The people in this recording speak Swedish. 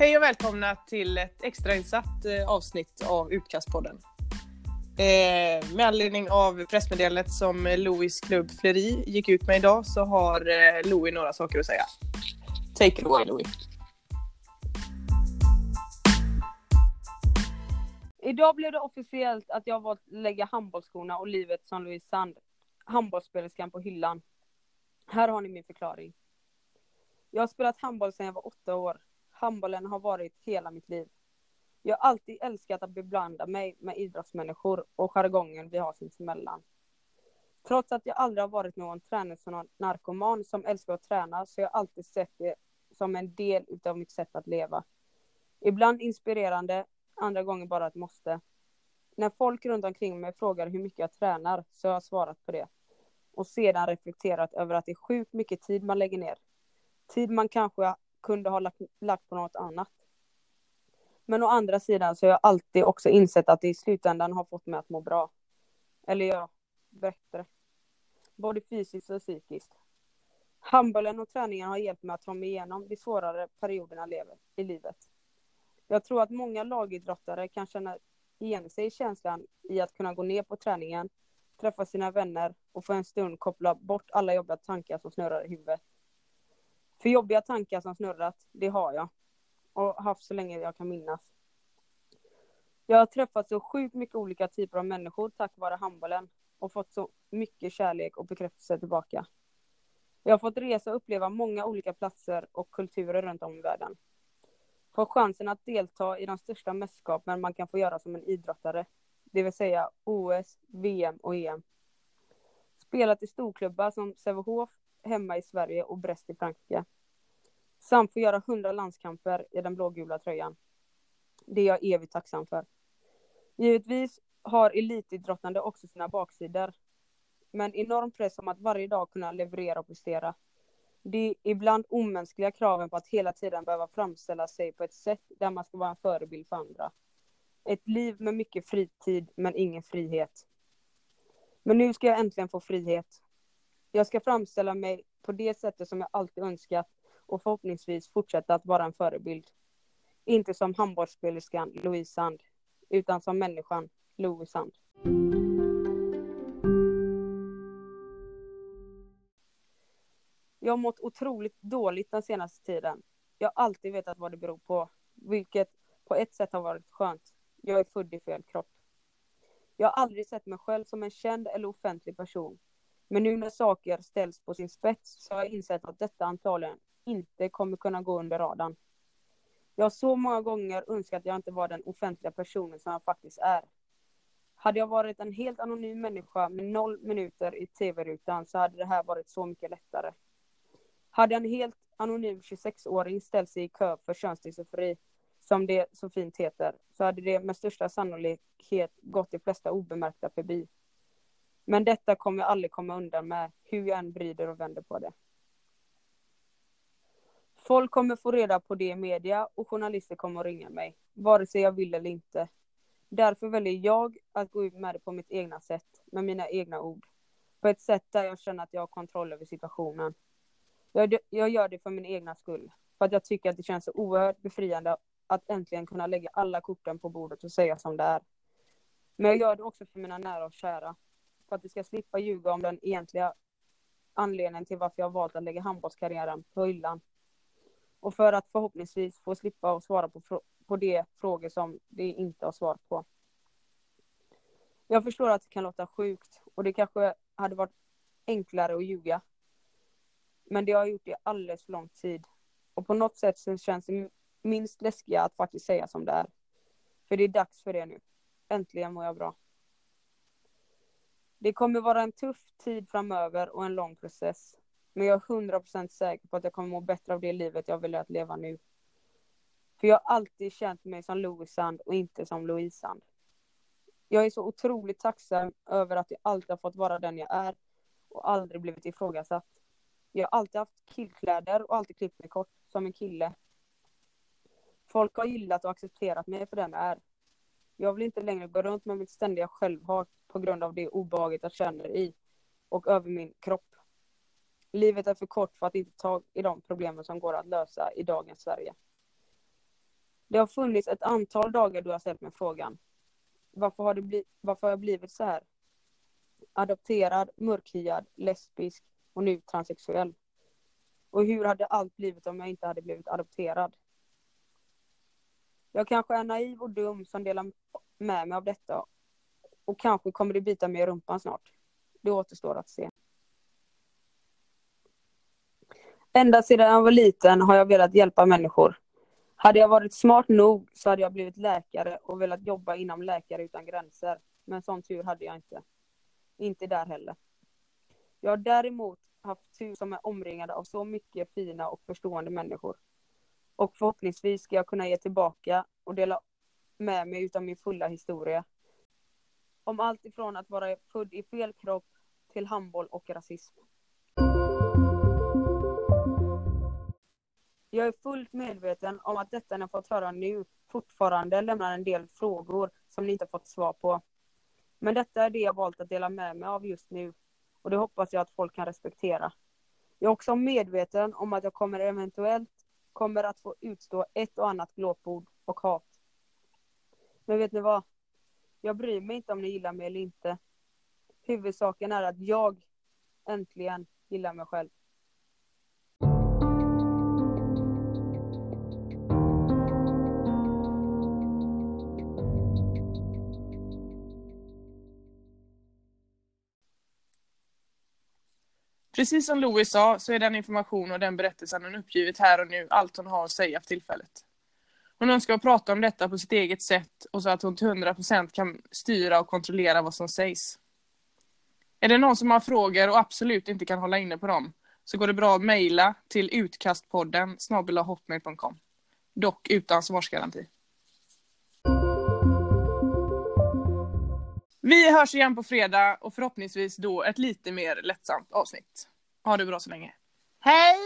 Hej och välkomna till ett extrainsatt eh, avsnitt av Utkastpodden. Eh, med anledning av pressmeddelandet som Louis klubb Fleri gick ut med idag så har eh, Louis några saker att säga. Take it away Louis. Idag blev det officiellt att jag valt att lägga handbollsskorna och livet som Louise Sand, handbollsspelerskan på hyllan. Här har ni min förklaring. Jag har spelat handboll sedan jag var åtta år. Handbollen har varit hela mitt liv. Jag har alltid älskat att beblanda mig med idrottsmänniskor och jargongen vi har sinsemellan. Trots att jag aldrig har varit någon träningsnarkoman som älskar att träna så har jag alltid sett det som en del utav mitt sätt att leva. Ibland inspirerande, andra gånger bara ett måste. När folk runt omkring mig frågar hur mycket jag tränar så har jag svarat på det. Och sedan reflekterat över att det är sjukt mycket tid man lägger ner. Tid man kanske kunde ha lagt, lagt på något annat. Men å andra sidan så har jag alltid också insett att det i slutändan har fått mig att må bra. Eller ja, bättre. Både fysiskt och psykiskt. Handbollen och träningen har hjälpt mig att ta mig igenom de svårare perioderna i livet. Jag tror att många lagidrottare kan känna igen sig i känslan i att kunna gå ner på träningen, träffa sina vänner och för en stund koppla bort alla jobbiga tankar som snurrar i huvudet. För jobbiga tankar som snurrat, det har jag. Och haft så länge jag kan minnas. Jag har träffat så sjukt mycket olika typer av människor tack vare handbollen och fått så mycket kärlek och bekräftelse tillbaka. Jag har fått resa och uppleva många olika platser och kulturer runt om i världen. Fått chansen att delta i de största mästerskapen man kan få göra som en idrottare. Det vill säga OS, VM och EM. Spelat i storklubbar som Sävehof hemma i Sverige och Brest i Frankrike. Samt få göra hundra landskamper i den blågula tröjan. Det är jag evigt tacksam för. Givetvis har elitidrottande också sina baksidor. Men enorm press om att varje dag kunna leverera och prestera. De ibland omänskliga kraven på att hela tiden behöva framställa sig på ett sätt där man ska vara en förebild för andra. Ett liv med mycket fritid men ingen frihet. Men nu ska jag äntligen få frihet. Jag ska framställa mig på det sättet som jag alltid önskat och förhoppningsvis fortsätta att vara en förebild. Inte som handbollsspelerskan Louise Sand, utan som människan Louise Sand. Jag har mått otroligt dåligt den senaste tiden. Jag har alltid vetat vad det beror på, vilket på ett sätt har varit skönt. Jag är född i fel kropp. Jag har aldrig sett mig själv som en känd eller offentlig person. Men nu när saker ställs på sin spets så har jag insett att detta antagligen inte kommer kunna gå under radarn. Jag har så många gånger önskat att jag inte var den offentliga personen som jag faktiskt är. Hade jag varit en helt anonym människa med noll minuter i tv-rutan så hade det här varit så mycket lättare. Hade en helt anonym 26-åring ställt sig i kö för könsdysfori, som det så fint heter, så hade det med största sannolikhet gått de flesta obemärkta förbi. Men detta kommer jag aldrig komma undan med, hur jag än vrider och vänder på det. Folk kommer få reda på det i media och journalister kommer att ringa mig, vare sig jag vill eller inte. Därför väljer jag att gå ut med det på mitt egna sätt, med mina egna ord. På ett sätt där jag känner att jag har kontroll över situationen. Jag, jag gör det för min egna skull, för att jag tycker att det känns så oerhört befriande att äntligen kunna lägga alla korten på bordet och säga som det är. Men jag gör det också för mina nära och kära, för att de ska slippa ljuga om den egentliga anledningen till varför jag valt att lägga handbollskarriären på hyllan. Och för att förhoppningsvis få slippa att svara på, på de frågor som de inte har svar på. Jag förstår att det kan låta sjukt och det kanske hade varit enklare att ljuga. Men det har jag gjort i alldeles för lång tid. Och på något sätt så känns det minst läskiga att faktiskt säga som det är. För det är dags för det nu. Äntligen mår jag bra. Det kommer vara en tuff tid framöver och en lång process. Men jag är hundra procent säker på att jag kommer må bättre av det livet jag vill att leva nu. För jag har alltid känt mig som Louisand och inte som Louise Sand. Jag är så otroligt tacksam över att jag alltid har fått vara den jag är och aldrig blivit ifrågasatt. Jag har alltid haft killkläder och alltid klippt mig kort, som en kille. Folk har gillat och accepterat mig för den jag är. Jag vill inte längre gå runt med mitt ständiga självhat på grund av det obehaget jag känner i och över min kropp. Livet är för kort för att inte ta i de problemen som går att lösa i dagens Sverige. Det har funnits ett antal dagar du har ställt mig frågan. Varför har, det bli, varför har jag blivit så här? Adopterad, mörkhyad, lesbisk och nu transsexuell. Och hur hade allt blivit om jag inte hade blivit adopterad? Jag kanske är naiv och dum som delar med mig av detta. Och kanske kommer det bita mig i rumpan snart. Det återstår att se. Ända sedan jag var liten har jag velat hjälpa människor. Hade jag varit smart nog så hade jag blivit läkare och velat jobba inom Läkare utan gränser. Men sån tur hade jag inte. Inte där heller. Jag har däremot haft tur som är omringad av så mycket fina och förstående människor. Och förhoppningsvis ska jag kunna ge tillbaka och dela med mig utav min fulla historia. Om allt ifrån att vara född i fel kropp till handboll och rasism. Jag är fullt medveten om att detta ni fått höra nu fortfarande lämnar en del frågor som ni inte fått svar på. Men detta är det jag valt att dela med mig av just nu och det hoppas jag att folk kan respektera. Jag är också medveten om att jag kommer eventuellt kommer att få utstå ett och annat glåpord och hat. Men vet ni vad? Jag bryr mig inte om ni gillar mig eller inte. Huvudsaken är att jag äntligen gillar mig själv. Precis som Louis sa så är den information och den berättelsen hon uppgivit här och nu allt hon har att säga för tillfället. Hon önskar att prata om detta på sitt eget sätt och så att hon till 100% kan styra och kontrollera vad som sägs. Är det någon som har frågor och absolut inte kan hålla inne på dem så går det bra att mejla till utkastpodden snabelahotmail.com. Dock utan svarsgaranti. Vi hörs igen på fredag och förhoppningsvis då ett lite mer lättsamt avsnitt. Ha det bra så länge. Hej!